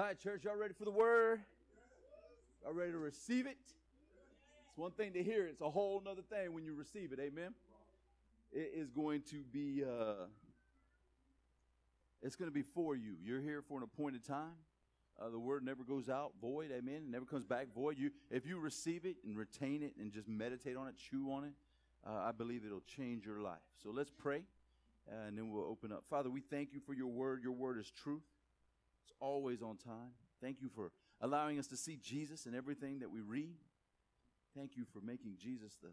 All right, church, y'all ready for the word? Y'all ready to receive it? It's one thing to hear, it's a whole nother thing when you receive it. Amen. It is going to be uh it's going to be for you. You're here for an appointed time. Uh, the word never goes out void. Amen. It never comes back void. You, if you receive it and retain it and just meditate on it, chew on it, uh, I believe it'll change your life. So let's pray, uh, and then we'll open up. Father, we thank you for your word. Your word is truth. It's always on time. Thank you for allowing us to see Jesus in everything that we read. Thank you for making Jesus the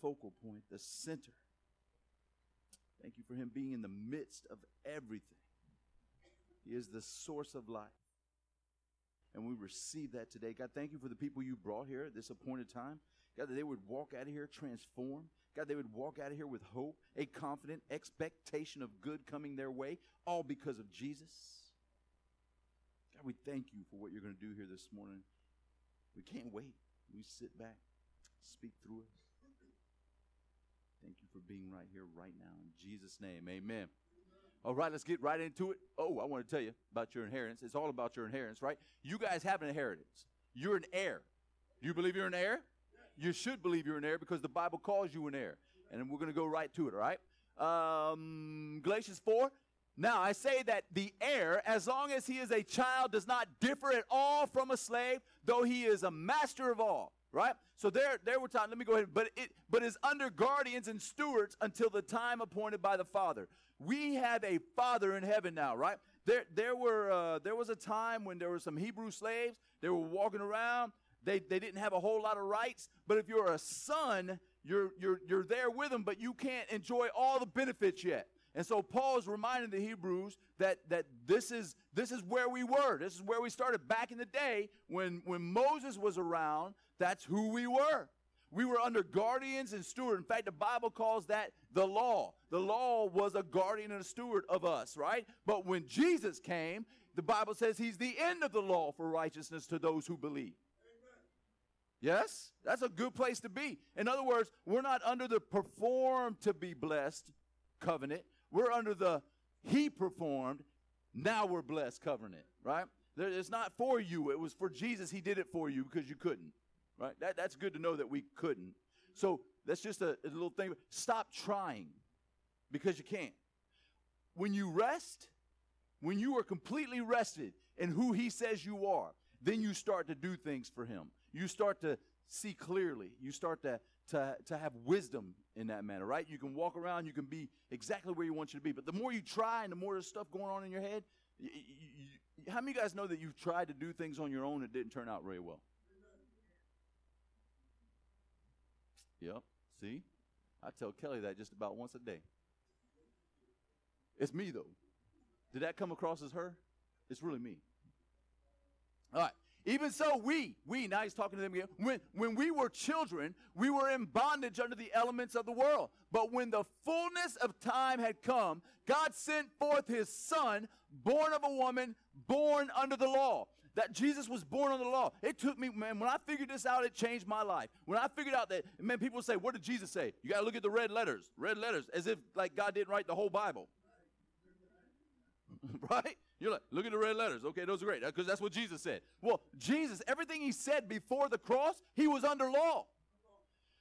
focal point, the center. Thank you for him being in the midst of everything. He is the source of life. And we receive that today. God, thank you for the people you brought here at this appointed time. God, that they would walk out of here transformed. God, they would walk out of here with hope, a confident expectation of good coming their way, all because of Jesus. God, we thank you for what you're going to do here this morning. We can't wait. We sit back, speak through us. Thank you for being right here, right now. In Jesus' name, amen. All right, let's get right into it. Oh, I want to tell you about your inheritance. It's all about your inheritance, right? You guys have an inheritance. You're an heir. Do you believe you're an heir? You should believe you're an heir because the Bible calls you an heir. And we're going to go right to it, all right? Um, Galatians 4. Now I say that the heir, as long as he is a child, does not differ at all from a slave, though he is a master of all. Right? So there, there we're talking. Let me go ahead. But it, but is under guardians and stewards until the time appointed by the Father. We have a Father in heaven now, right? There, there were, uh, there was a time when there were some Hebrew slaves. They were walking around. They, they didn't have a whole lot of rights. But if you're a son, you're, you're, you're there with them, but you can't enjoy all the benefits yet. And so Paul is reminding the Hebrews that, that this, is, this is where we were. This is where we started back in the day when, when Moses was around. That's who we were. We were under guardians and stewards. In fact, the Bible calls that the law. The law was a guardian and a steward of us, right? But when Jesus came, the Bible says he's the end of the law for righteousness to those who believe. Yes? That's a good place to be. In other words, we're not under the perform to be blessed covenant. We're under the he performed, now we're blessed covenant, right? It's not for you. It was for Jesus. He did it for you because you couldn't, right? That, that's good to know that we couldn't. So that's just a, a little thing. Stop trying because you can't. When you rest, when you are completely rested in who he says you are, then you start to do things for him. You start to see clearly. You start to, to, to have wisdom in that manner, right? You can walk around, you can be exactly where you want you to be. But the more you try and the more there's stuff going on in your head, you, you, how many of you guys know that you've tried to do things on your own and didn't turn out very well? Yep. See? I tell Kelly that just about once a day. It's me, though. Did that come across as her? It's really me. All right. Even so, we, we, now he's talking to them again. When, when we were children, we were in bondage under the elements of the world. But when the fullness of time had come, God sent forth his son, born of a woman, born under the law. That Jesus was born under the law. It took me, man, when I figured this out, it changed my life. When I figured out that, man, people say, what did Jesus say? You got to look at the red letters, red letters, as if like God didn't write the whole Bible. right? You're like, look at the red letters. Okay, those are great because that's what Jesus said. Well, Jesus, everything he said before the cross, he was under law.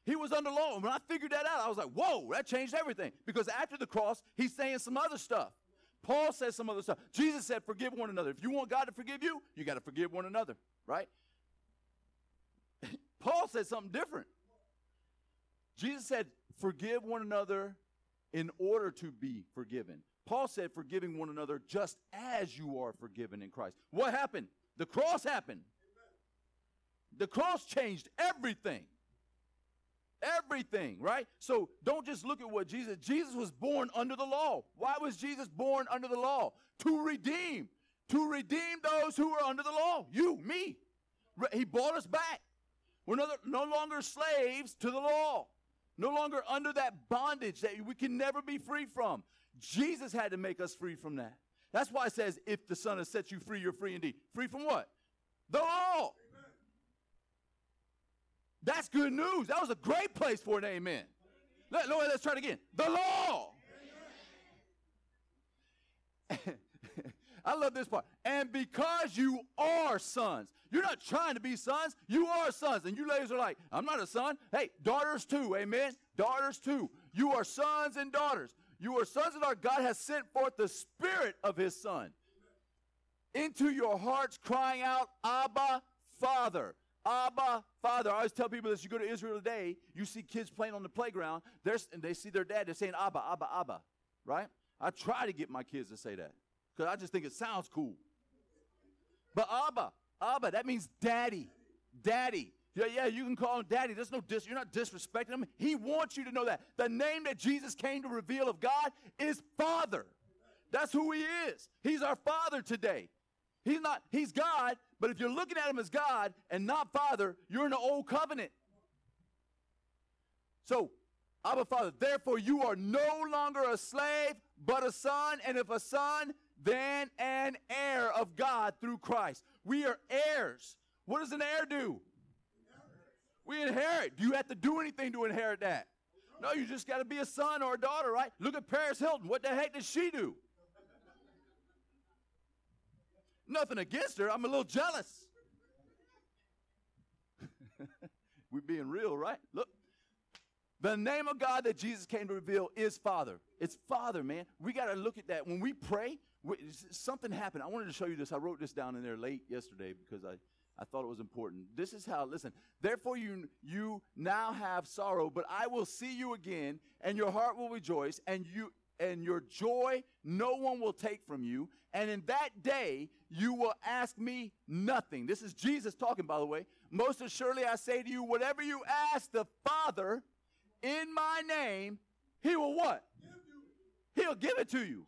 He was under law. And when I figured that out, I was like, whoa, that changed everything. Because after the cross, he's saying some other stuff. Paul says some other stuff. Jesus said, forgive one another. If you want God to forgive you, you got to forgive one another, right? Paul said something different. Jesus said, forgive one another in order to be forgiven. Paul said, forgiving one another just as you are forgiven in Christ. What happened? The cross happened. The cross changed everything. Everything, right? So don't just look at what Jesus, Jesus was born under the law. Why was Jesus born under the law? To redeem, to redeem those who are under the law. You, me. He bought us back. We're no, no longer slaves to the law. No longer under that bondage that we can never be free from. Jesus had to make us free from that. That's why it says, if the Son has set you free, you're free indeed. Free from what? The law. That's good news. That was a great place for an amen. Let, Lord, let's try it again. The law. I love this part. And because you are sons, you're not trying to be sons, you are sons. And you ladies are like, I'm not a son. Hey, daughters too, amen? Daughters too. You are sons and daughters. You are sons of our God has sent forth the Spirit of His Son into your hearts, crying out, Abba, Father. Abba, Father. I always tell people this. You go to Israel today, you see kids playing on the playground, and they see their dad, they're saying Abba, Abba, Abba, right? I try to get my kids to say that because I just think it sounds cool. But Abba, Abba, that means daddy, daddy. Yeah, yeah, you can call him daddy. There's no dis, you're not disrespecting him. He wants you to know that. The name that Jesus came to reveal of God is Father. That's who he is. He's our Father today. He's not, he's God, but if you're looking at him as God and not Father, you're in the old covenant. So, Abba Father, therefore you are no longer a slave, but a son, and if a son, then an heir of God through Christ. We are heirs. What does an heir do? We inherit. Do you have to do anything to inherit that? No, you just got to be a son or a daughter, right? Look at Paris Hilton. What the heck does she do? Nothing against her. I'm a little jealous. We're being real, right? Look. The name of God that Jesus came to reveal is Father. It's Father, man. We got to look at that. When we pray, we, something happened. I wanted to show you this. I wrote this down in there late yesterday because I, I thought it was important. This is how, listen, therefore you, you now have sorrow, but I will see you again, and your heart will rejoice, and you and your joy no one will take from you. And in that day you will ask me nothing. This is Jesus talking, by the way. Most assuredly I say to you, whatever you ask the Father in my name, he will what? He'll give it to you.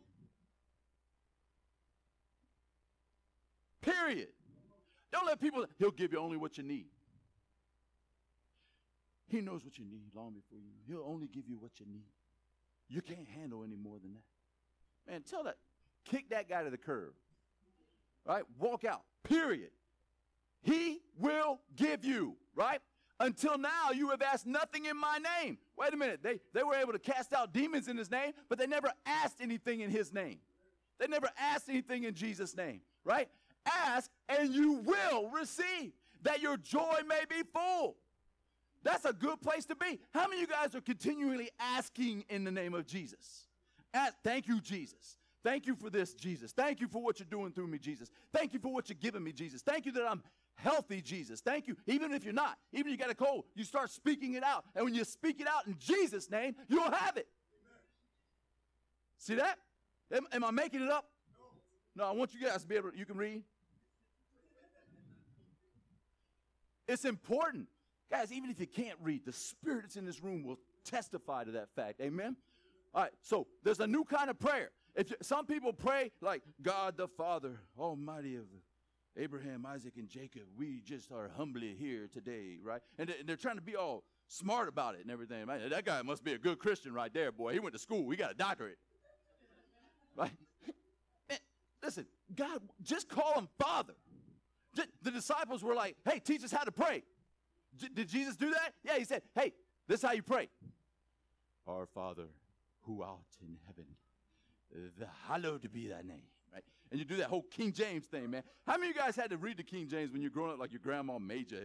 Period. Don't let people, he'll give you only what you need. He knows what you need long before you. He'll only give you what you need. You can't handle any more than that. Man, tell that, kick that guy to the curb. Right? Walk out. Period. He will give you, right? Until now, you have asked nothing in my name. Wait a minute. They, they were able to cast out demons in his name, but they never asked anything in his name. They never asked anything in Jesus' name, right? Ask and you will receive, that your joy may be full. That's a good place to be. How many of you guys are continually asking in the name of Jesus? Ask, thank you, Jesus. Thank you for this, Jesus. Thank you for what you're doing through me, Jesus. Thank you for what you're giving me, Jesus. Thank you that I'm healthy, Jesus. Thank you. Even if you're not, even if you got a cold, you start speaking it out. And when you speak it out in Jesus' name, you'll have it. See that? Am, am I making it up? No. no, I want you guys to be able to, you can read. It's important. Guys, even if you can't read, the spirit that's in this room will testify to that fact. Amen? All right, so there's a new kind of prayer. If you, some people pray like God the Father, Almighty of Abraham, Isaac, and Jacob, we just are humbly here today, right? And, they, and they're trying to be all smart about it and everything. Man, that guy must be a good Christian right there, boy. He went to school. He got a doctorate, right? And listen, God, just call him Father. The disciples were like, "Hey, teach us how to pray." did Jesus do that? Yeah, he said, hey, this is how you pray. Our Father who art in heaven, the hallowed be thy name. Right? And you do that whole King James thing, man. How many of you guys had to read the King James when you're growing up like your grandma made you?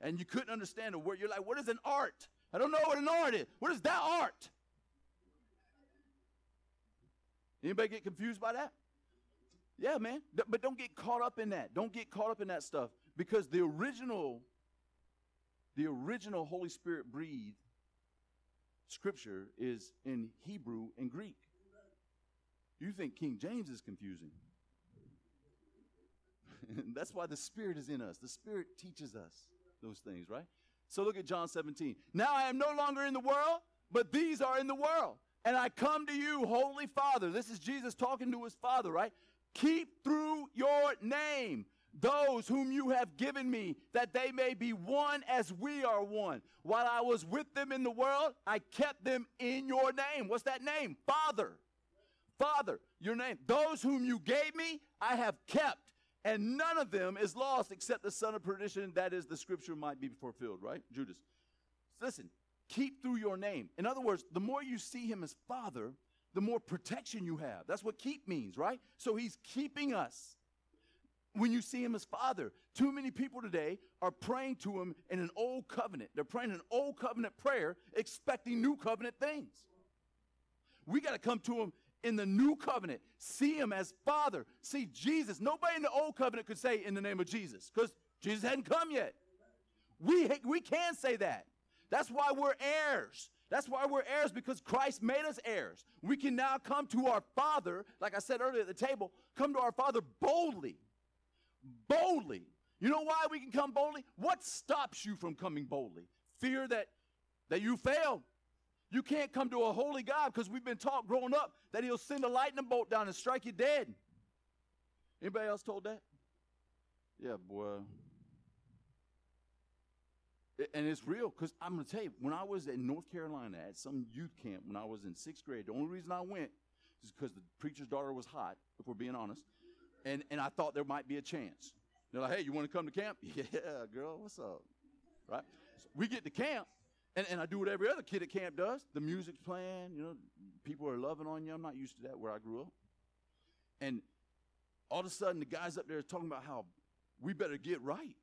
And you couldn't understand a word. You're like, what is an art? I don't know what an art is. What is that art? Anybody get confused by that? Yeah, man. But don't get caught up in that. Don't get caught up in that stuff because the original the original Holy Spirit breathed scripture is in Hebrew and Greek. You think King James is confusing. That's why the Spirit is in us. The Spirit teaches us those things, right? So look at John 17. Now I am no longer in the world, but these are in the world. And I come to you, Holy Father. This is Jesus talking to his Father, right? Keep through your name those whom you have given me, that they may be one as we are one. While I was with them in the world, I kept them in your name. What's that name? Father. Father, your name. Those whom you gave me, I have kept, and none of them is lost except the son of perdition, that is, the scripture might be fulfilled, right? Judas. Listen, keep through your name. In other words, the more you see him as Father, the more protection you have. That's what keep means, right? So he's keeping us. When you see him as father, too many people today are praying to him in an old covenant. They're praying an old covenant prayer, expecting new covenant things. We got to come to him in the new covenant, see him as father, see Jesus. Nobody in the old covenant could say in the name of Jesus because Jesus hadn't come yet. We, we can say that. That's why we're heirs. That's why we're heirs because Christ made us heirs. We can now come to our Father, like I said earlier at the table, come to our Father boldly. Boldly. You know why we can come boldly? What stops you from coming boldly? Fear that, that you fail. You can't come to a holy God because we've been taught growing up that he'll send a lightning bolt down and strike you dead. Anybody else told that? Yeah, boy and it's real because I'm going to tell you, when I was in North Carolina at some youth camp when I was in sixth grade, the only reason I went is because the preacher's daughter was hot, if we're being honest, and, and I thought there might be a chance. They're like, hey, you want to come to camp? Yeah, girl, what's up? Right? So we get to camp, and, and I do what every other kid at camp does. The music's playing, you know, people are loving on you. I'm not used to that where I grew up. And all of a sudden, the guys up there are talking about how we better get right,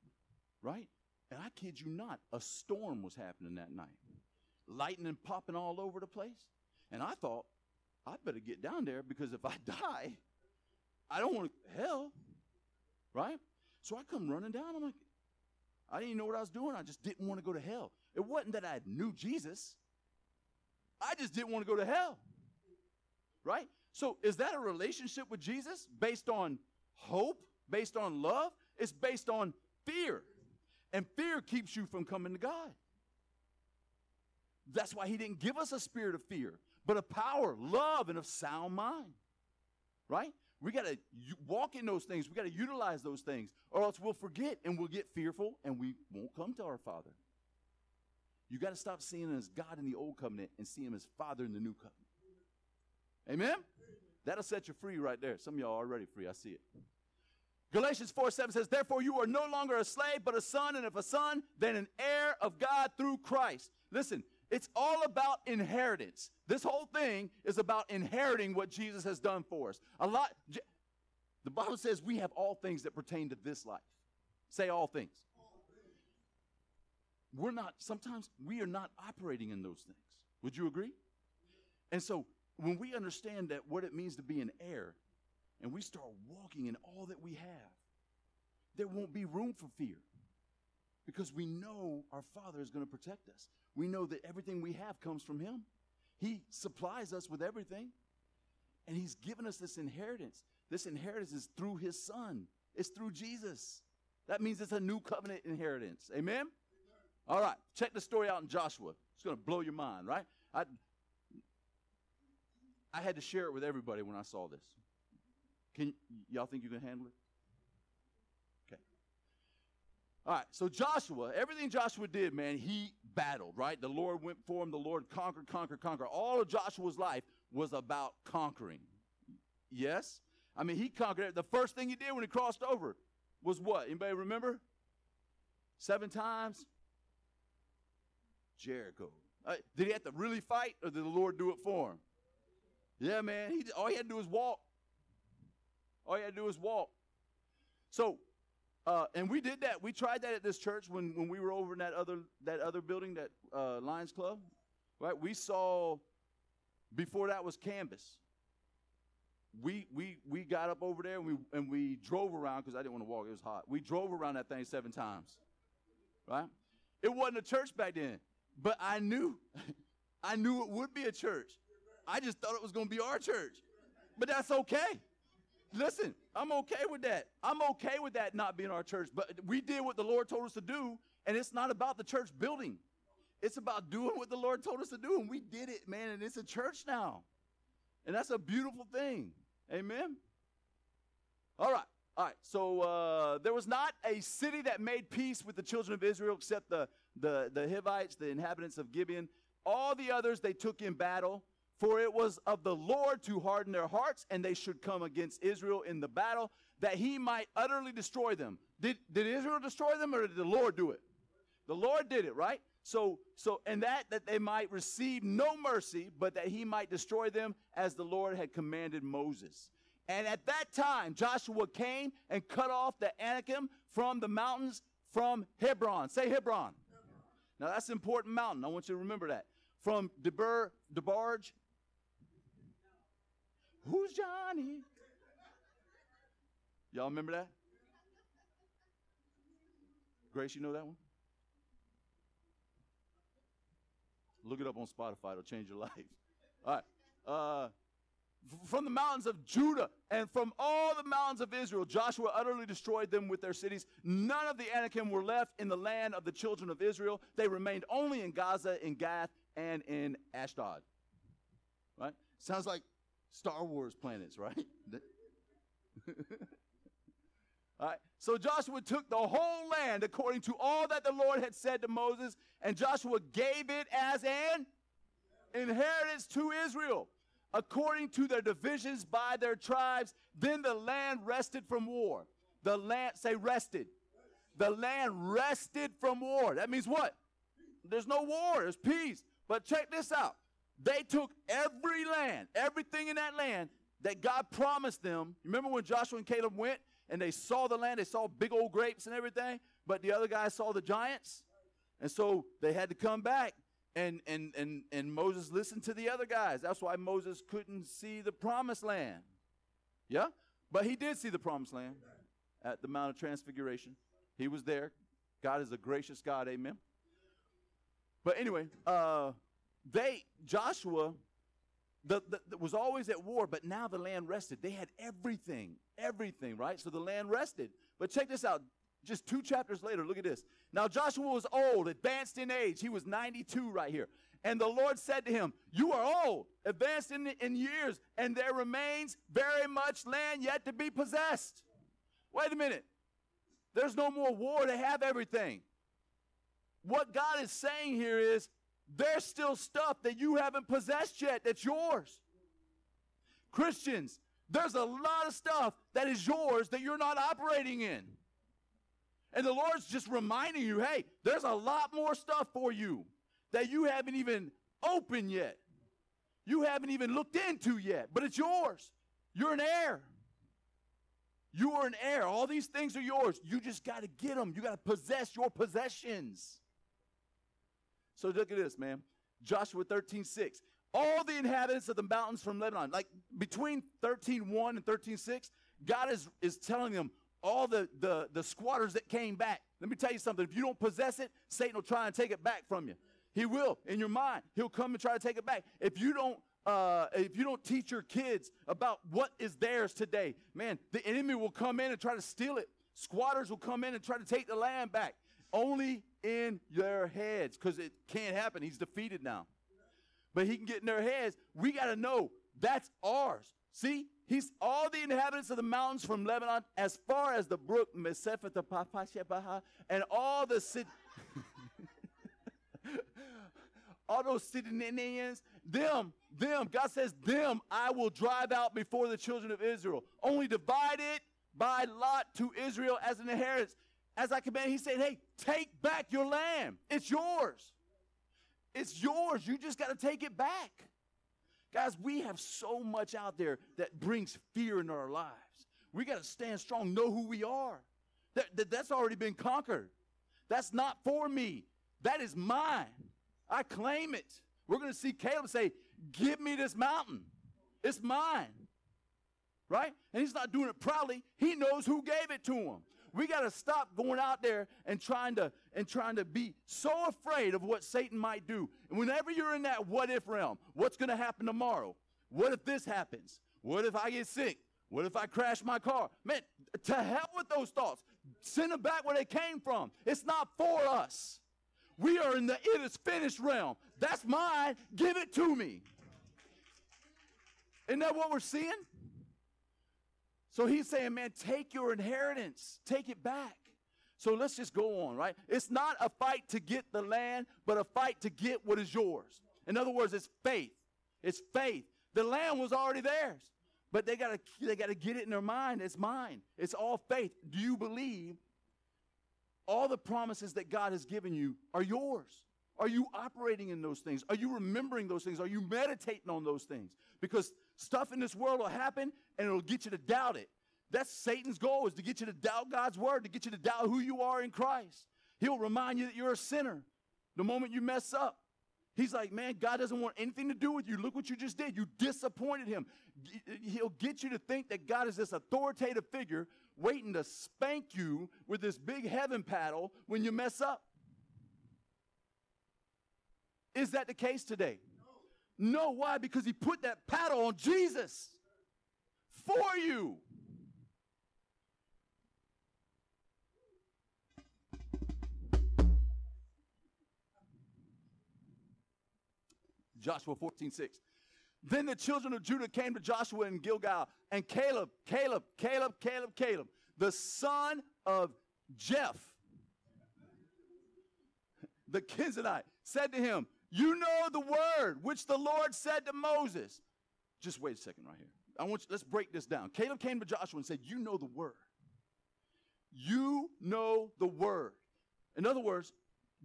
right? And I kid you not, a storm was happening that night. Lightning popping all over the place. And I thought, I better get down there because if I die, I don't want to hell. Right? So I come running down. I'm like, I didn't know what I was doing. I just didn't want to go to hell. It wasn't that I knew Jesus. I just didn't want to go to hell. Right? So is that a relationship with Jesus based on hope, based on love? It's based on fear. And fear keeps you from coming to God. That's why he didn't give us a spirit of fear, but of power, love, and of sound mind. Right? We got to walk in those things. We got to utilize those things, or else we'll forget and we'll get fearful and we won't come to our Father. You got to stop seeing him as God in the old covenant and see him as Father in the new covenant. Amen? That'll set you free right there. Some of y'all are already free. I see it. Galatians 4 7 says, Therefore you are no longer a slave, but a son, and if a son, then an heir of God through Christ. Listen, it's all about inheritance. This whole thing is about inheriting what Jesus has done for us. A lot, the Bible says we have all things that pertain to this life. Say all things. We're not, sometimes we are not operating in those things. Would you agree? And so when we understand that what it means to be an heir, and we start walking in all that we have, there won't be room for fear because we know our Father is going to protect us. We know that everything we have comes from Him. He supplies us with everything, and He's given us this inheritance. This inheritance is through His Son, it's through Jesus. That means it's a new covenant inheritance. Amen? Amen. All right, check the story out in Joshua. It's going to blow your mind, right? I, I had to share it with everybody when I saw this. Can y'all think you can handle it? Okay. All right. So Joshua, everything Joshua did, man, he battled, right? The Lord went for him. The Lord conquered, conquered, conquered. All of Joshua's life was about conquering. Yes? I mean, he conquered. The first thing he did when he crossed over was what? Anybody remember? Seven times? Jericho. Uh, did he have to really fight, or did the Lord do it for him? Yeah, man. He, all he had to do was walk. All you had to do is walk. So, uh, and we did that. We tried that at this church when, when we were over in that other that other building, that uh, Lions Club. Right? We saw before that was canvas. We we we got up over there and we and we drove around because I didn't want to walk. It was hot. We drove around that thing seven times. Right? It wasn't a church back then, but I knew, I knew it would be a church. I just thought it was going to be our church, but that's okay. Listen, I'm okay with that. I'm okay with that not being our church. But we did what the Lord told us to do, and it's not about the church building. It's about doing what the Lord told us to do, and we did it, man, and it's a church now. And that's a beautiful thing. Amen. All right. All right. So uh, there was not a city that made peace with the children of Israel except the, the, the Hivites, the inhabitants of Gibeon. All the others they took in battle. For it was of the Lord to harden their hearts, and they should come against Israel in the battle, that he might utterly destroy them. Did, did Israel destroy them, or did the Lord do it? The Lord did it, right? So, so, and that, that they might receive no mercy, but that he might destroy them as the Lord had commanded Moses. And at that time, Joshua came and cut off the Anakim from the mountains from Hebron. Say Hebron. Now that's an important mountain. I want you to remember that. From Debar, DeBarge. Who's Johnny? Y'all remember that? Grace, you know that one? Look it up on Spotify. It'll change your life. All right. Uh, from the mountains of Judah and from all the mountains of Israel, Joshua utterly destroyed them with their cities. None of the Anakim were left in the land of the children of Israel. They remained only in Gaza, in Gath, and in Ashdod. Right? Sounds like Star Wars planets, right? all right. So Joshua took the whole land according to all that the Lord had said to Moses, and Joshua gave it as an inheritance to Israel according to their divisions by their tribes. Then the land rested from war. The land, say, rested. The land rested from war. That means what? There's no war, there's peace. But check this out. They took every land, everything in that land that God promised them. Remember when Joshua and Caleb went and they saw the land, they saw big old grapes and everything, but the other guys saw the giants? And so they had to come back and, and, and, and Moses listened to the other guys. That's why Moses couldn't see the promised land. Yeah? But he did see the promised land at the Mount of Transfiguration. He was there. God is a gracious God. Amen. But anyway, uh, they, Joshua, the, the, the, was always at war, but now the land rested. They had everything, everything, right? So the land rested. But check this out. Just two chapters later, look at this. Now Joshua was old, advanced in age. He was 92 right here. And the Lord said to him, You are old, advanced in, in years, and there remains very much land yet to be possessed. Wait a minute. There's no more war to have everything. What God is saying here is there's still stuff that you haven't possessed yet that's yours. Christians, there's a lot of stuff that is yours that you're not operating in. And the Lord's just reminding you hey, there's a lot more stuff for you that you haven't even opened yet. You haven't even looked into yet, but it's yours. You're an heir. You are an heir. All these things are yours. You just got to get them. You got to possess your possessions. So look at this, man. Joshua 13, 6. All the inhabitants of the mountains from Lebanon, like between 13, 1 and 13, 6, God is, is telling them, all the, the, the squatters that came back. Let me tell you something. If you don't possess it, Satan will try and take it back from you. He will in your mind. He'll come and try to take it back. If you don't uh, if you don't teach your kids about what is theirs today, man, the enemy will come in and try to steal it. Squatters will come in and try to take the land back. Only in their heads, because it can't happen. He's defeated now. But he can get in their heads. We got to know that's ours. See, He's all the inhabitants of the mountains from Lebanon as far as the brook Mesephatapapashebaha and all the city. all those Sidonians, them, them, God says, them I will drive out before the children of Israel. Only divide it by lot to Israel as an inheritance. As I command, he said, hey, take back your lamb. It's yours. It's yours. You just got to take it back. Guys, we have so much out there that brings fear in our lives. We got to stand strong, know who we are. That, that, that's already been conquered. That's not for me. That is mine. I claim it. We're going to see Caleb say, Give me this mountain. It's mine. Right? And he's not doing it proudly. He knows who gave it to him. We got to stop going out there and trying to and trying to be so afraid of what Satan might do. And whenever you're in that what if realm, what's going to happen tomorrow? What if this happens? What if I get sick? What if I crash my car? Man, to hell with those thoughts. Send them back where they came from. It's not for us. We are in the it is finished realm. That's mine. Give it to me. Isn't that what we're seeing? So he's saying, man, take your inheritance, take it back. So let's just go on, right? It's not a fight to get the land, but a fight to get what is yours. In other words, it's faith. It's faith. The land was already theirs, but they gotta they gotta get it in their mind. It's mine. It's all faith. Do you believe all the promises that God has given you are yours? Are you operating in those things? Are you remembering those things? Are you meditating on those things? Because stuff in this world will happen and it'll get you to doubt it. That's Satan's goal is to get you to doubt God's word, to get you to doubt who you are in Christ. He'll remind you that you're a sinner the moment you mess up. He's like, man, God doesn't want anything to do with you. Look what you just did. You disappointed him. Uh, he'll get you to think that God is this authoritative figure waiting to spank you with this big heaven paddle when you mess up. Is that the case today? No. Why? Because he put that paddle on Jesus for you. Joshua 14, 6. Then the children of Judah came to Joshua in Gilgal, and Caleb, Caleb, Caleb, Caleb, Caleb, the son of Jeff, the Kenizzite, said to him, You know the word which the Lord said to Moses. Just wait a second right here. I want you, let's break this down. Caleb came to Joshua and said, You know the word. You know the word. In other words,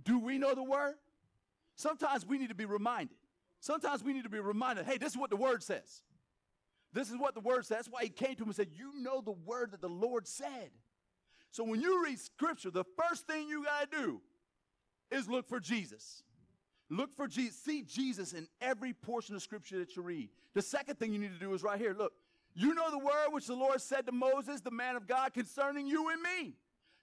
do we know the word? Sometimes we need to be reminded. Sometimes we need to be reminded hey, this is what the word says. This is what the word says. That's why he came to him and said, You know the word that the Lord said. So when you read scripture, the first thing you got to do is look for Jesus. Look for Jesus. See Jesus in every portion of scripture that you read. The second thing you need to do is right here. Look, you know the word which the Lord said to Moses, the man of God, concerning you and me.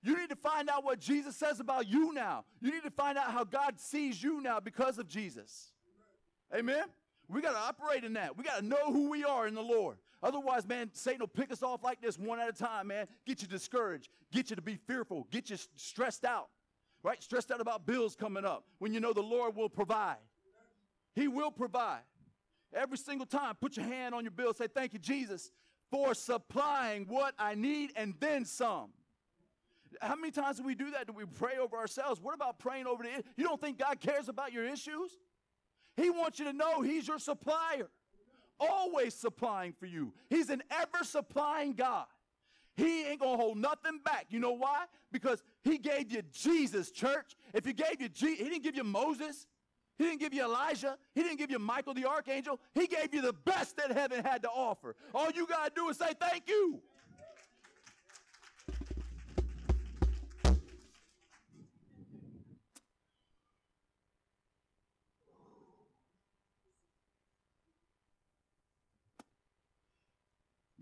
You need to find out what Jesus says about you now. You need to find out how God sees you now because of Jesus. Amen? We got to operate in that. We got to know who we are in the Lord. Otherwise, man, Satan will pick us off like this one at a time, man. Get you discouraged, get you to be fearful, get you stressed out, right? Stressed out about bills coming up when you know the Lord will provide. He will provide. Every single time, put your hand on your bill, say, Thank you, Jesus, for supplying what I need and then some. How many times do we do that? Do we pray over ourselves? What about praying over the You don't think God cares about your issues? He wants you to know He's your supplier, always supplying for you. He's an ever supplying God. He ain't gonna hold nothing back. You know why? Because He gave you Jesus, church. If He gave you Jesus, He didn't give you Moses. He didn't give you Elijah. He didn't give you Michael the archangel. He gave you the best that heaven had to offer. All you got to do is say thank you.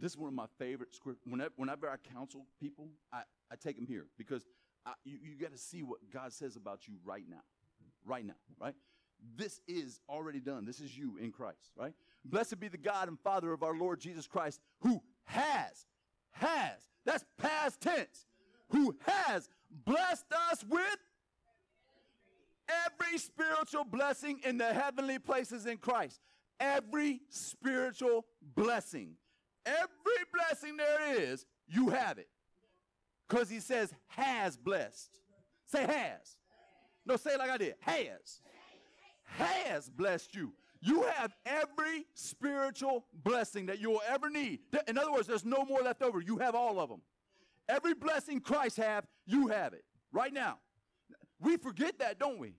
This is one of my favorite scriptures. Whenever, whenever I counsel people, I, I take them here because I, you, you got to see what God says about you right now. Right now, right? This is already done. This is you in Christ, right? Blessed be the God and Father of our Lord Jesus Christ, who has, has, that's past tense, who has blessed us with every spiritual blessing in the heavenly places in Christ. Every spiritual blessing. Every blessing there is, you have it. Because he says, has blessed. Say has. No, say it like I did. Has. Has blessed you. You have every spiritual blessing that you will ever need. In other words, there's no more left over. You have all of them. Every blessing Christ have, you have it right now. We forget that, don't we?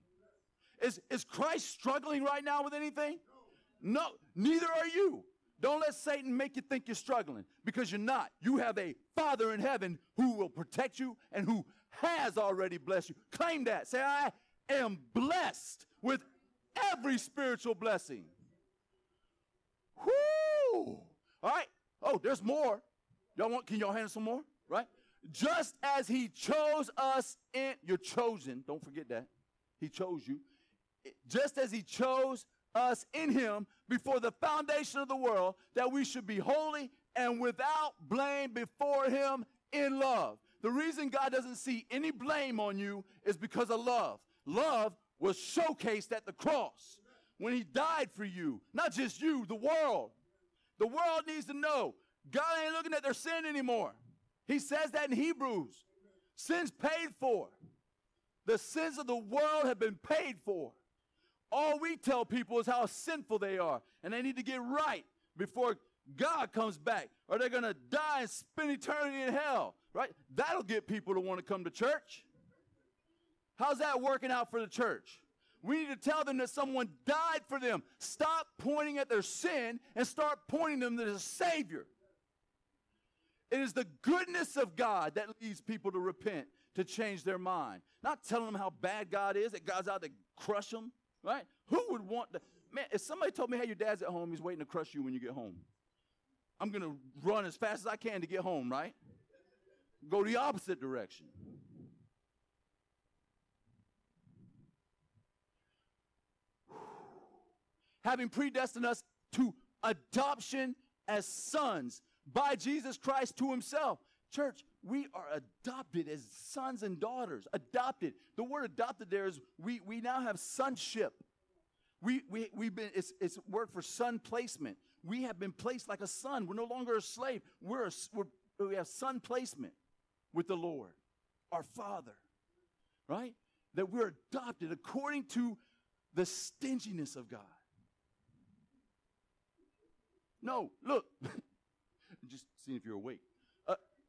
Is, is Christ struggling right now with anything? No, neither are you. Don't let Satan make you think you're struggling because you're not. You have a Father in heaven who will protect you and who has already blessed you. Claim that. Say, I am blessed with every spiritual blessing. Whoo! All right. Oh, there's more. Y'all want, can y'all handle some more? Right? Just as he chose us in, you're chosen. Don't forget that. He chose you. Just as he chose us in him before the foundation of the world that we should be holy and without blame before him in love. The reason God doesn't see any blame on you is because of love. Love was showcased at the cross when he died for you, not just you, the world. The world needs to know God ain't looking at their sin anymore. He says that in Hebrews. Sin's paid for. The sins of the world have been paid for. All we tell people is how sinful they are, and they need to get right before God comes back, or they're going to die and spend eternity in hell, right? That'll get people to want to come to church. How's that working out for the church? We need to tell them that someone died for them. Stop pointing at their sin and start pointing them to the Savior. It is the goodness of God that leads people to repent, to change their mind. Not telling them how bad God is, that God's out to crush them, right? Who would want to? Man, if somebody told me, hey, your dad's at home, he's waiting to crush you when you get home. I'm going to run as fast as I can to get home, right? Go the opposite direction. having predestined us to adoption as sons by Jesus Christ to himself. Church, we are adopted as sons and daughters. Adopted. The word adopted there is we, we now have sonship. We, we, we've been, it's, it's word for son placement. We have been placed like a son. We're no longer a slave. We're, a, we're we have son placement with the Lord, our Father, right? That we're adopted according to the stinginess of God. No, look. Just seeing if you're awake.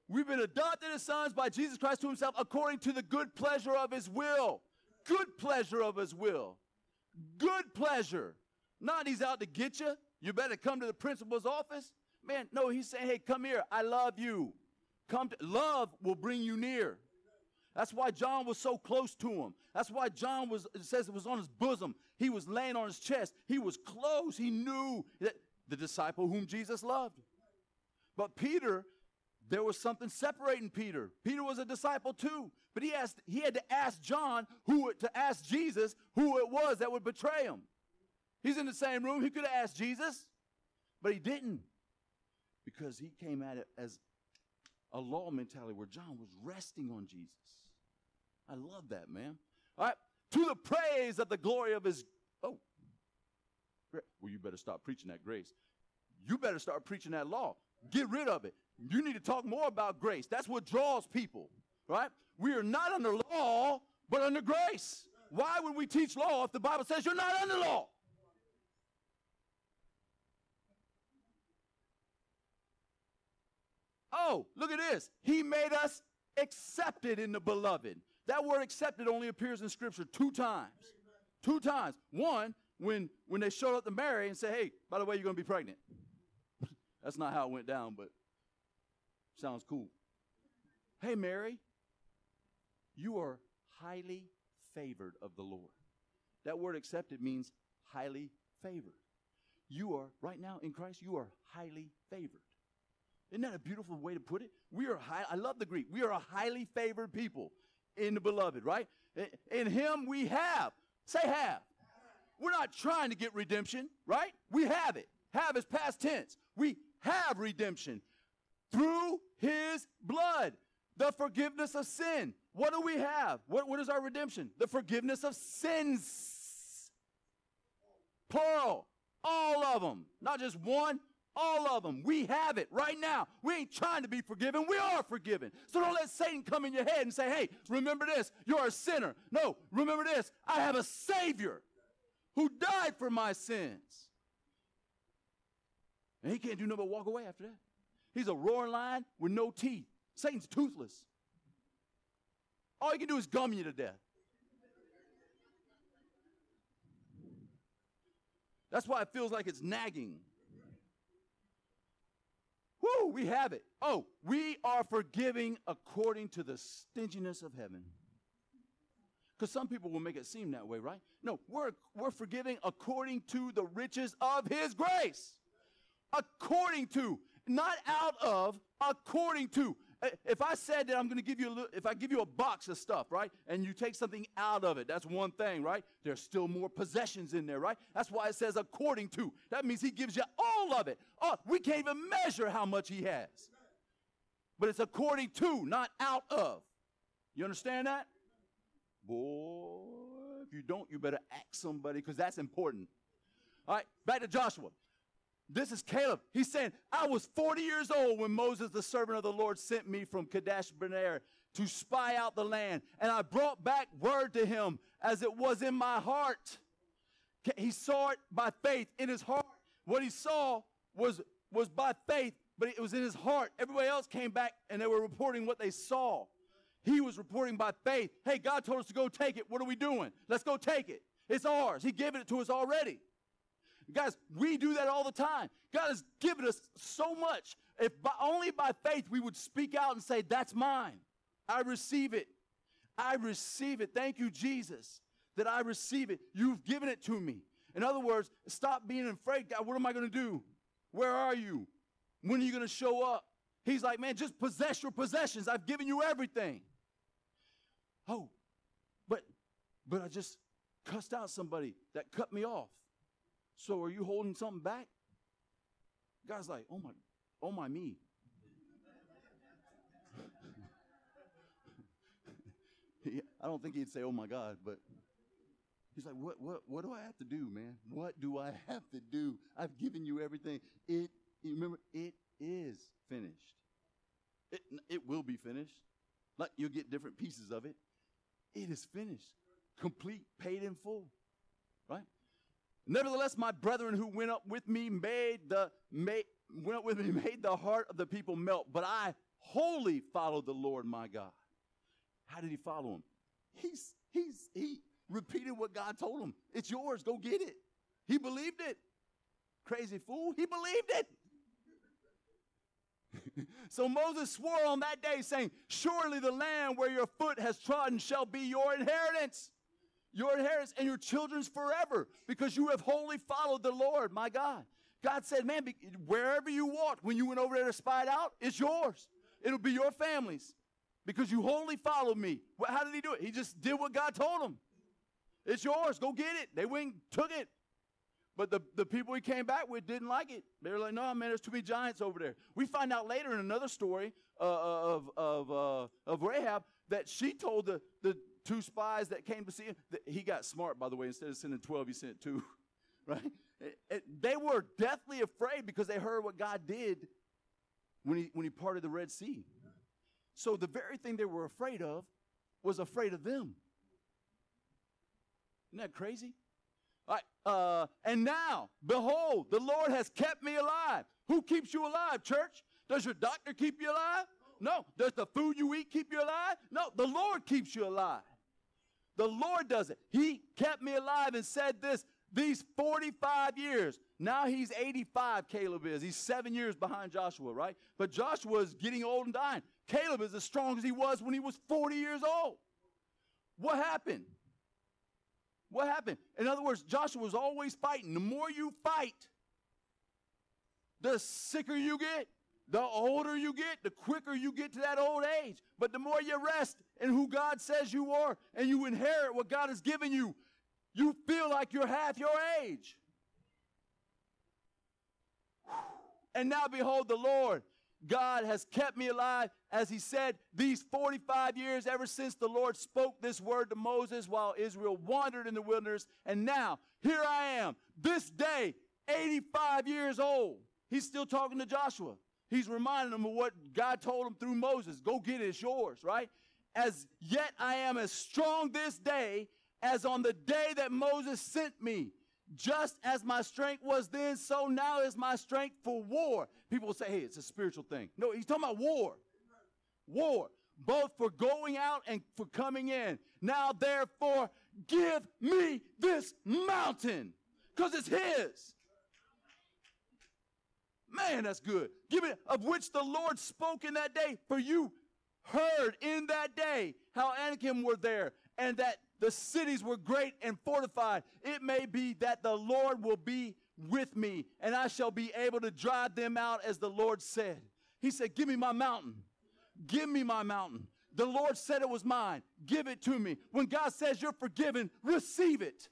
We've been adopted as sons by Jesus Christ to himself according to the good pleasure of his will. Good pleasure of his will. Good pleasure. Not he's out to get you. You better come to the principal's office. Man, no, he's saying, hey, come here. I love you. Come to, love will bring you near. That's why John was so close to him. That's why John was, it says it was on his bosom. He was laying on his chest. He was close. He knew that the disciple whom Jesus loved. But Peter, there was something separating Peter. Peter was a disciple too, but he asked he had to ask John who to ask Jesus who it was that would betray him. He's in the same room. He could have asked Jesus, but he didn't because he came at it as a law mentality where John was resting on Jesus. I love that, man. All right, to the praise of the glory of his oh well, you better stop preaching that grace. You better start preaching that law. Get rid of it. You need to talk more about grace. That's what draws people, right? We are not under law, but under grace. Why would we teach law if the Bible says you're not under law? Oh, look at this. He made us accepted in the beloved. That word accepted only appears in Scripture two times. Two times. One, when, when they showed up to Mary and said, hey, by the way, you're going to be pregnant. That's not how it went down, but sounds cool. Hey, Mary, you are highly favored of the Lord. That word accepted means highly favored. You are, right now in Christ, you are highly favored. Isn't that a beautiful way to put it? We are high, I love the Greek. We are a highly favored people in the beloved, right? In him we have. Say have. We're not trying to get redemption, right? We have it. Have is past tense. We have redemption through his blood, the forgiveness of sin. What do we have? What, what is our redemption? The forgiveness of sins. Plural. All of them. Not just one, all of them. We have it right now. We ain't trying to be forgiven. We are forgiven. So don't let Satan come in your head and say, hey, remember this. You're a sinner. No, remember this. I have a Savior who died for my sins. And he can't do nothing but walk away after that. He's a roaring lion with no teeth. Satan's toothless. All he can do is gum you to death. That's why it feels like it's nagging. Woo, we have it. Oh, we are forgiving according to the stinginess of heaven. Because some people will make it seem that way, right? No, we're, we're forgiving according to the riches of His grace. According to, not out of, according to. Eh, if I said that I'm going to give you a little, if I give you a box of stuff, right, and you take something out of it, that's one thing, right? There's still more possessions in there, right? That's why it says according to. That means He gives you all of it. Oh, we can't even measure how much He has. But it's according to, not out of. You understand that? Boy, if you don't, you better ask somebody because that's important. All right, back to Joshua. This is Caleb. He's saying, I was 40 years old when Moses, the servant of the Lord, sent me from Kadesh Barnea to spy out the land. And I brought back word to him as it was in my heart. He saw it by faith in his heart. What he saw was, was by faith, but it was in his heart. Everybody else came back and they were reporting what they saw. He was reporting by faith. Hey, God told us to go take it. What are we doing? Let's go take it. It's ours. He gave it to us already. Guys, we do that all the time. God has given us so much. If by, only by faith we would speak out and say, That's mine. I receive it. I receive it. Thank you, Jesus, that I receive it. You've given it to me. In other words, stop being afraid. God, what am I going to do? Where are you? When are you going to show up? He's like, Man, just possess your possessions. I've given you everything. Oh, but but I just cussed out somebody that cut me off. So are you holding something back? God's like, oh my, oh my me. I don't think he'd say, oh my God, but he's like, what, what, what do I have to do, man? What do I have to do? I've given you everything. It, remember, it is finished. It, it will be finished. Like you'll get different pieces of it. It is finished, complete, paid in full, right? Nevertheless, my brethren who went up with me made the made, went up with me made the heart of the people melt. But I wholly followed the Lord my God. How did he follow him? He's he's he repeated what God told him. It's yours. Go get it. He believed it. Crazy fool. He believed it. so Moses swore on that day, saying, Surely the land where your foot has trodden shall be your inheritance your inheritance and your children's forever because you have wholly followed the Lord, my God. God said, man, wherever you walked, when you went over there to spy it out, it's yours. It'll be your family's because you wholly followed me. How did he do it? He just did what God told him. It's yours. Go get it. They went and took it. But the, the people he came back with didn't like it. They were like, no, man, there's too many giants over there. We find out later in another story uh, uh of, of, uh, of Rahab that she told the, the, two spies that came to see him. He got smart, by the way. Instead of sending 12, he sent two, right? It, it, they were deathly afraid because they heard what God did when he, when he parted the Red Sea. So the very thing they were afraid of was afraid of them. Isn't that crazy? All right, uh, and now, behold, the Lord has kept me alive. Who keeps you alive, church? Does your doctor keep you alive? No. Does the food you eat keep you alive? No. The Lord keeps you alive. The Lord does it. He kept me alive and said this these 45 years. Now he's 85, Caleb is. He's seven years behind Joshua, right? But Joshua is getting old and dying. Caleb is as strong as he was when he was 40 years old. What happened? What happened? In other words, Joshua was always fighting. The more you fight, the sicker you get. The older you get, the quicker you get to that old age. But the more you rest in who God says you are and you inherit what God has given you, you feel like you're half your age. And now behold, the Lord God has kept me alive, as he said, these 45 years ever since the Lord spoke this word to Moses while Israel wandered in the wilderness. And now, here I am, this day, 85 years old. He's still talking to Joshua. He's reminding them of what God told him through Moses. Go get it, it's yours, right? As yet I am as strong this day as on the day that Moses sent me. Just as my strength was then, so now is my strength for war. People will say, hey, it's a spiritual thing. No, he's talking about war. War. Both for going out and for coming in. Now, therefore, give me this mountain because it's his. Man, that's good. Give it of which the Lord spoke in that day. For you heard in that day how Anakim were there, and that the cities were great and fortified. It may be that the Lord will be with me, and I shall be able to drive them out as the Lord said. He said, Give me my mountain. Give me my mountain. The Lord said it was mine. Give it to me. When God says you're forgiven, receive it.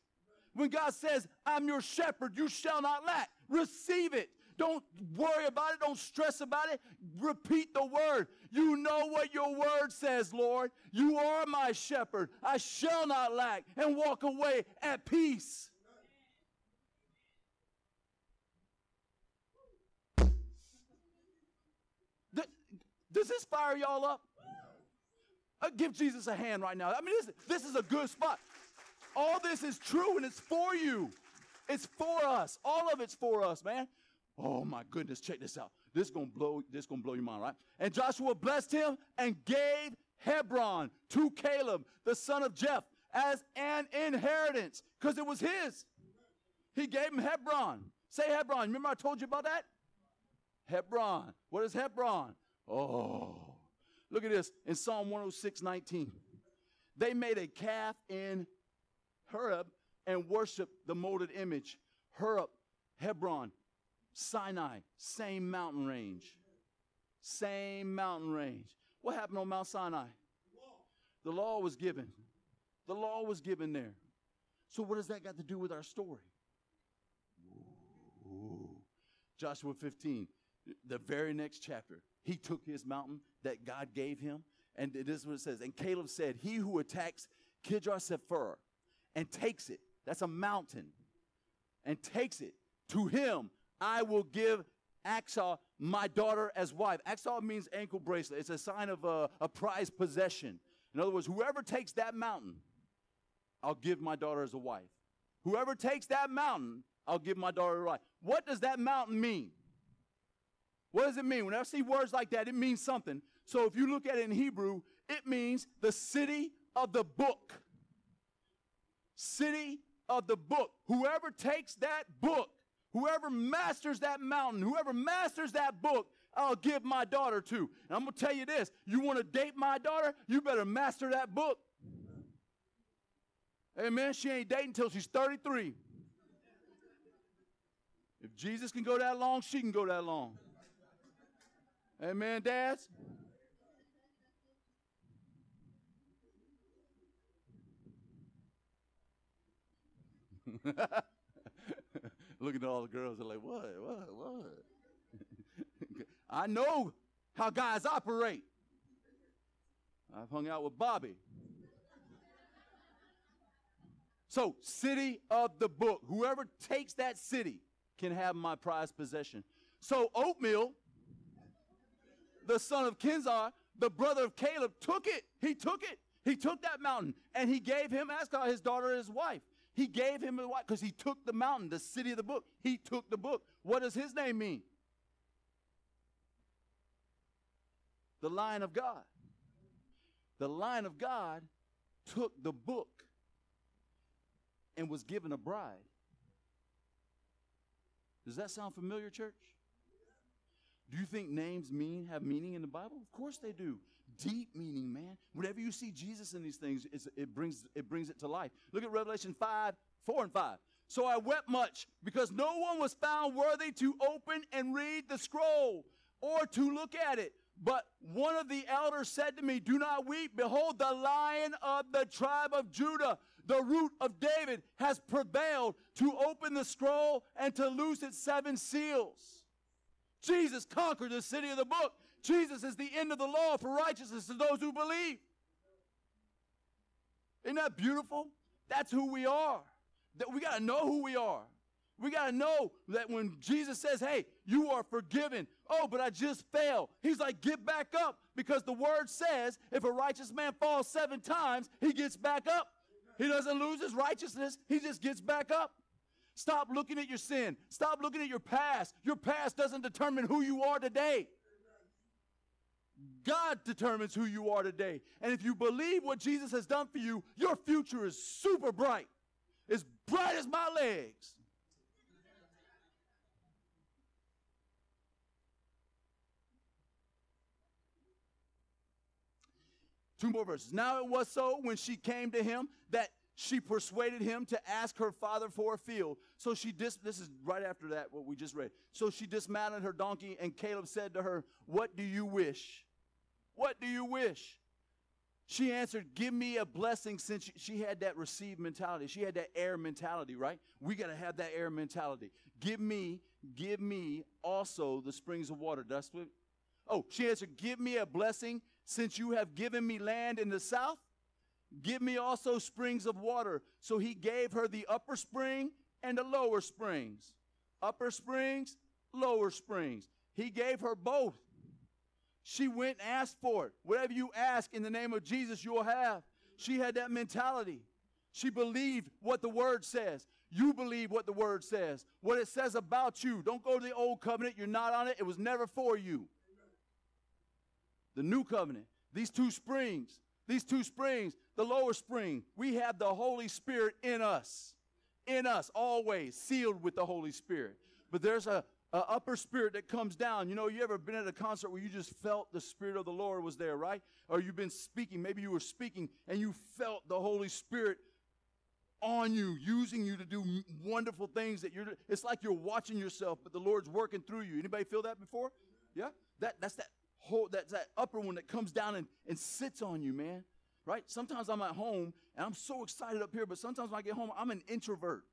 When God says, I'm your shepherd, you shall not lack, receive it. Don't worry about it. Don't stress about it. Repeat the word. You know what your word says, Lord. You are my shepherd. I shall not lack and walk away at peace. Does this fire y'all up? Uh, give Jesus a hand right now. I mean, this, this is a good spot. All this is true and it's for you. It's for us. All of it's for us, man. Oh my goodness, check this out. This gonna blow, this gonna blow your mind, right? And Joshua blessed him and gave Hebron to Caleb, the son of Jeff, as an inheritance because it was his. He gave him Hebron. Say Hebron. Remember I told you about that? Hebron. What is Hebron? Oh, look at this in Psalm 106 19. They made a calf in Horeb and worshiped the molded image. Horeb, Hebron, Sinai, same mountain range. Same mountain range. What happened on Mount Sinai? The law was given. The law was given there. So, what does that got to do with our story? Ooh. Joshua 15, the very next chapter. He took his mountain that God gave him, and this is what it says. And Caleb said, He who attacks Kirjath Sepher and takes it, that's a mountain, and takes it, to him I will give Achsah, my daughter, as wife. Achsah means ankle bracelet. It's a sign of a, a prized possession. In other words, whoever takes that mountain, I'll give my daughter as a wife. Whoever takes that mountain, I'll give my daughter a wife. What does that mountain mean? What does it mean? When I see words like that, it means something. So if you look at it in Hebrew, it means the city of the book. City of the book. Whoever takes that book, whoever masters that mountain, whoever masters that book, I'll give my daughter to. And I'm going to tell you this you want to date my daughter? You better master that book. Amen. She ain't dating until she's 33. If Jesus can go that long, she can go that long. Amen, dads? Looking at all the girls, they're like, what, what, what? I know how guys operate. I've hung out with Bobby. So, city of the book. Whoever takes that city can have my prized possession. So, Othniel, the son of Kenaz, the brother of Caleb, took it. He took it. He took that mountain and he gave him Achsah, his daughter, his wife. He gave him a wife because he took the mountain, the city of the book. He took the book. What does his name mean? The Lion of God. The Lion of God took the book and was given a bride. Does that sound familiar, church? Do you think names mean have meaning in the Bible? Of course they do. Deep meaning, man. Whenever you see Jesus in these things, it brings it brings it to life. Look at Revelation 5, 4 and 5. So I wept much because no one was found worthy to open and read the scroll or to look at it. But one of the elders said to me, Do not weep. Behold, the lion of the tribe of Judah, the root of David, has prevailed to open the scroll and to loose its seven seals. Jesus conquered the city of the book. Jesus is the end of the law for righteousness to those who believe. Isn't that beautiful? That's who we are. That we got to know who we are. We got to know that when Jesus says, Hey, you are forgiven. Oh, but I just fell. He's like, Get back up because the word says if a righteous man falls seven times, he gets back up. He doesn't lose his righteousness, he just gets back up. Stop looking at your sin. Stop looking at your past. Your past doesn't determine who you are today. God determines who you are today. And if you believe what Jesus has done for you, your future is super bright. As bright as my legs. Two more verses. Now it was so when she came to him that she persuaded him to ask her father for a field. So she dis- this is right after that what we just read. So she dismounted her donkey and Caleb said to her, "What do you wish? What do you wish?" She answered, Give me a blessing since she had that receive mentality. She had that heir mentality, right? We got to have that heir mentality. Give me, give me also the springs of water. That's what. Oh, she answered, Give me a blessing since you have given me land in the south, give me also springs of water. So he gave her the upper spring and the lower springs. Upper springs, lower springs. He gave her both. She went and asked for it. Whatever you ask in the name of Jesus, you'll have. She had that mentality. She believed what the word says. You believe what the word says, what it says about you. Don't go to the old covenant. You're not on it. It was never for you the new covenant, these two springs. These two springs, the lower spring, we have the Holy Spirit in us. In us, always sealed with the Holy Spirit. But there's a, a upper spirit that comes down. You know, you ever been at a concert where you just felt the Spirit of the Lord was there, right? Or you've been speaking, maybe you were speaking and you felt the Holy Spirit on you, using you to do wonderful things that you're it's like you're watching yourself, but the Lord's working through you. Anybody feel that before? Yeah? That that's that whole that's that upper one that comes down and, and sits on you, man. Right? Sometimes I'm at home and I'm so excited up here, but sometimes when I get home, I'm an introvert.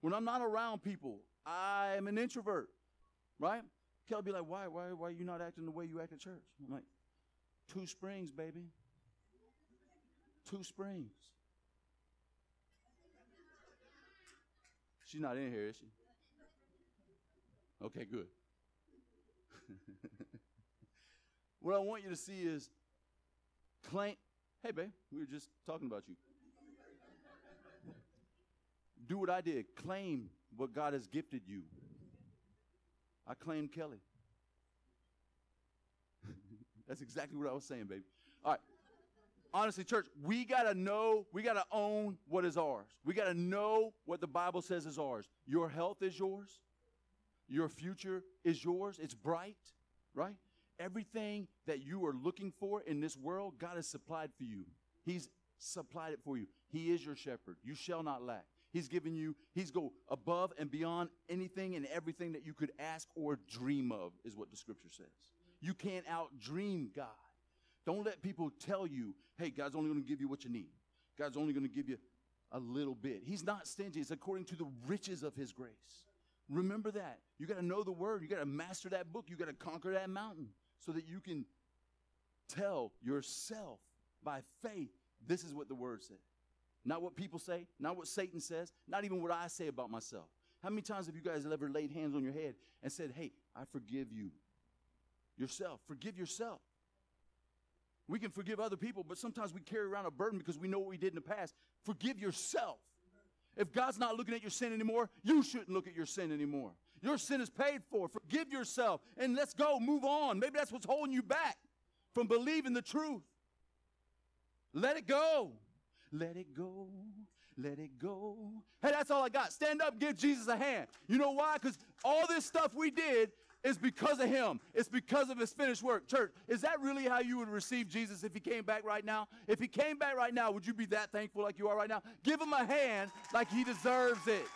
When I'm not around people, I am an introvert. Right? Kelly be like, why, why, why are you not acting the way you act at church? I'm like, two springs, baby. Two springs. She's not in here, is she? Okay, good. what I want you to see is claim. Hey, babe, we were just talking about you. Do what I did. Claim what God has gifted you. I claim Kelly. That's exactly what I was saying, baby. All right. Honestly, church, we got to know, we got to own what is ours. We got to know what the Bible says is ours. Your health is yours. Your future is yours. It's bright, right? Everything that you are looking for in this world, God has supplied for you. He's supplied it for you. He is your shepherd. You shall not lack. He's given you, he's go above and beyond anything and everything that you could ask or dream of, is what the scripture says. You can't outdream God. Don't let people tell you, hey, God's only going to give you what you need. God's only going to give you a little bit. He's not stingy. It's according to the riches of his grace. Remember that. You got to know the word. You got to master that book. You got to conquer that mountain so that you can tell yourself by faith this is what the word said. Not what people say, not what Satan says, not even what I say about myself. How many times have you guys ever laid hands on your head and said, Hey, I forgive you? Yourself. Forgive yourself. We can forgive other people, but sometimes we carry around a burden because we know what we did in the past. Forgive yourself. If God's not looking at your sin anymore, you shouldn't look at your sin anymore. Your sin is paid for. Forgive yourself and let's go, move on. Maybe that's what's holding you back from believing the truth. Let it go. Let it go. Let it go. Hey, that's all I got. Stand up, give Jesus a hand. You know why? Because all this stuff we did is because of him. It's because of his finished work. Church, is that really how you would receive Jesus if he came back right now? If he came back right now, would you be that thankful like you are right now? Give him a hand like he deserves it.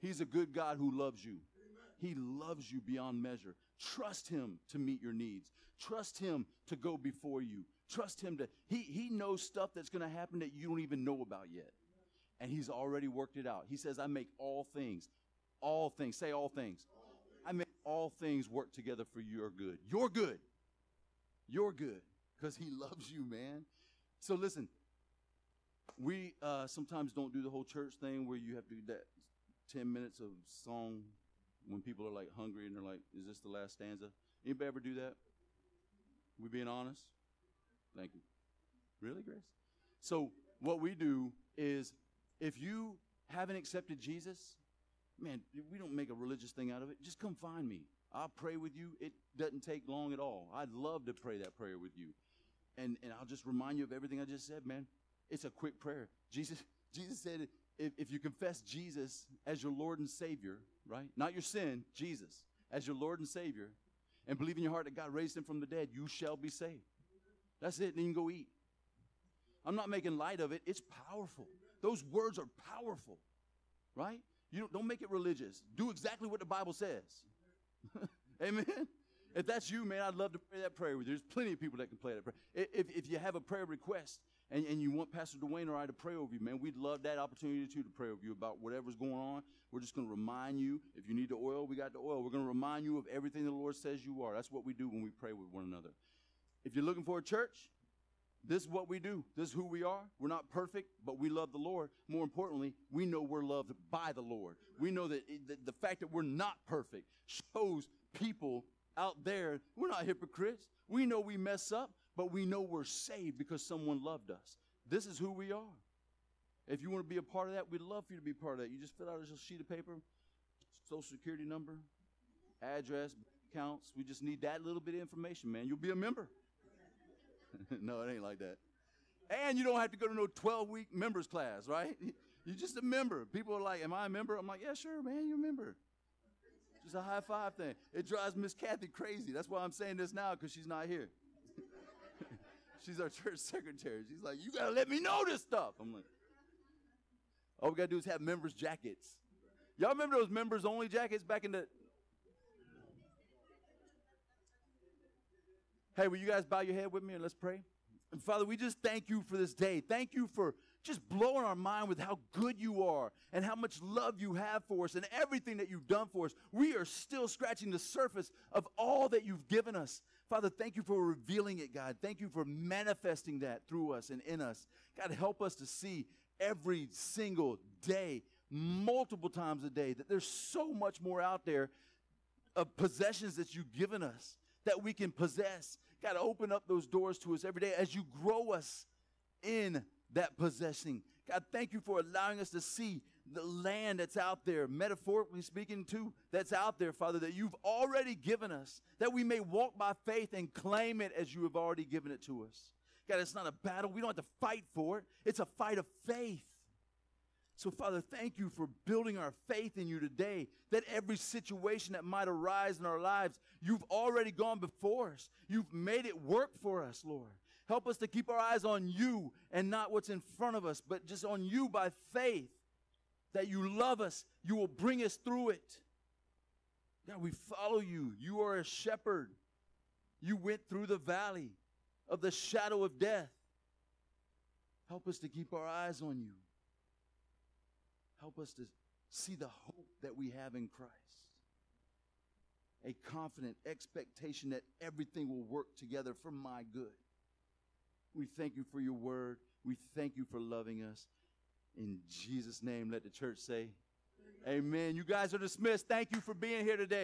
He's a good God who loves you. He loves you beyond measure. Trust him to meet your needs. Trust him to go before you. Trust him to, he, he knows stuff that's going to happen that you don't even know about yet and he's already worked it out. He says, I make all things, all things, say all things. I make all things work together for your good. You're good. You're good because he loves you, man. So listen, we uh, sometimes don't do the whole church thing where you have to do that 10 minutes of song when people are like hungry and they're like, is this the last stanza? Anybody ever do that? We being honest? Thank you. Really, Grace? So what we do is if you haven't accepted Jesus, man, we don't make a religious thing out of it. Just come find me. I'll pray with you. It doesn't take long at all. I'd love to pray that prayer with you. And, and I'll just remind you of everything I just said, man. It's a quick prayer. Jesus, Jesus said, if, if you confess Jesus as your Lord and Savior, right? Not your sin, Jesus, as your Lord and Savior, and believe in your heart that God raised him from the dead, you shall be saved. That's it. Then you can go eat. I'm not making light of it. It's powerful. Those words are powerful, right? You don't, don't make it religious. Do exactly what the Bible says. Amen. If that's you, man, I'd love to pray that prayer with you. There's plenty of people that can play that prayer. If, if you have a prayer request and, and you want Pastor Dwayne or I to pray over you, man, we'd love that opportunity too to pray over you about whatever's going on. We're just going to remind you. If you need the oil, we got the oil. We're going to remind you of everything the Lord says you are. That's what we do when we pray with one another. If you're looking for a church, this is what we do. This is who we are. We're not perfect, but we love the Lord. More importantly, we know we're loved by the Lord. We know that the, the fact that we're not perfect shows people out there we're not hypocrites. We know we mess up, but we know we're saved because someone loved us. This is who we are. If you want to be a part of that, we'd love for you to be part of that. You just fill out a sheet of paper, social security number, address, accounts. We just need that little bit of information, man. You'll be a member. no, it ain't like that. And you don't have to go to no 12 week members class, right? You're just a member. People are like, Am I a member? I'm like, Yeah, sure, man, you're a member. Just a high five thing. It drives Miss Kathy crazy. That's why I'm saying this now because she's not here. she's our church secretary. She's like, You got to let me know this stuff. I'm like, All we got to do is have members' jackets. Y'all remember those members only jackets back in the. Hey, will you guys bow your head with me and let's pray? And Father, we just thank you for this day. Thank you for just blowing our mind with how good you are and how much love you have for us and everything that you've done for us. We are still scratching the surface of all that you've given us. Father, thank you for revealing it, God. Thank you for manifesting that through us and in us. God, help us to see every single day, multiple times a day, that there's so much more out there of possessions that you've given us that we can possess. God, open up those doors to us every day as you grow us in that possessing. God, thank you for allowing us to see the land that's out there, metaphorically speaking, too, that's out there, Father, that you've already given us, that we may walk by faith and claim it as you have already given it to us. God, it's not a battle. We don't have to fight for it, it's a fight of faith. So, Father, thank you for building our faith in you today. That every situation that might arise in our lives, you've already gone before us. You've made it work for us, Lord. Help us to keep our eyes on you and not what's in front of us, but just on you by faith. That you love us, you will bring us through it. God, we follow you. You are a shepherd. You went through the valley of the shadow of death. Help us to keep our eyes on you. Help us to see the hope that we have in Christ. A confident expectation that everything will work together for my good. We thank you for your word. We thank you for loving us. In Jesus' name, let the church say, Amen. Amen. You guys are dismissed. Thank you for being here today.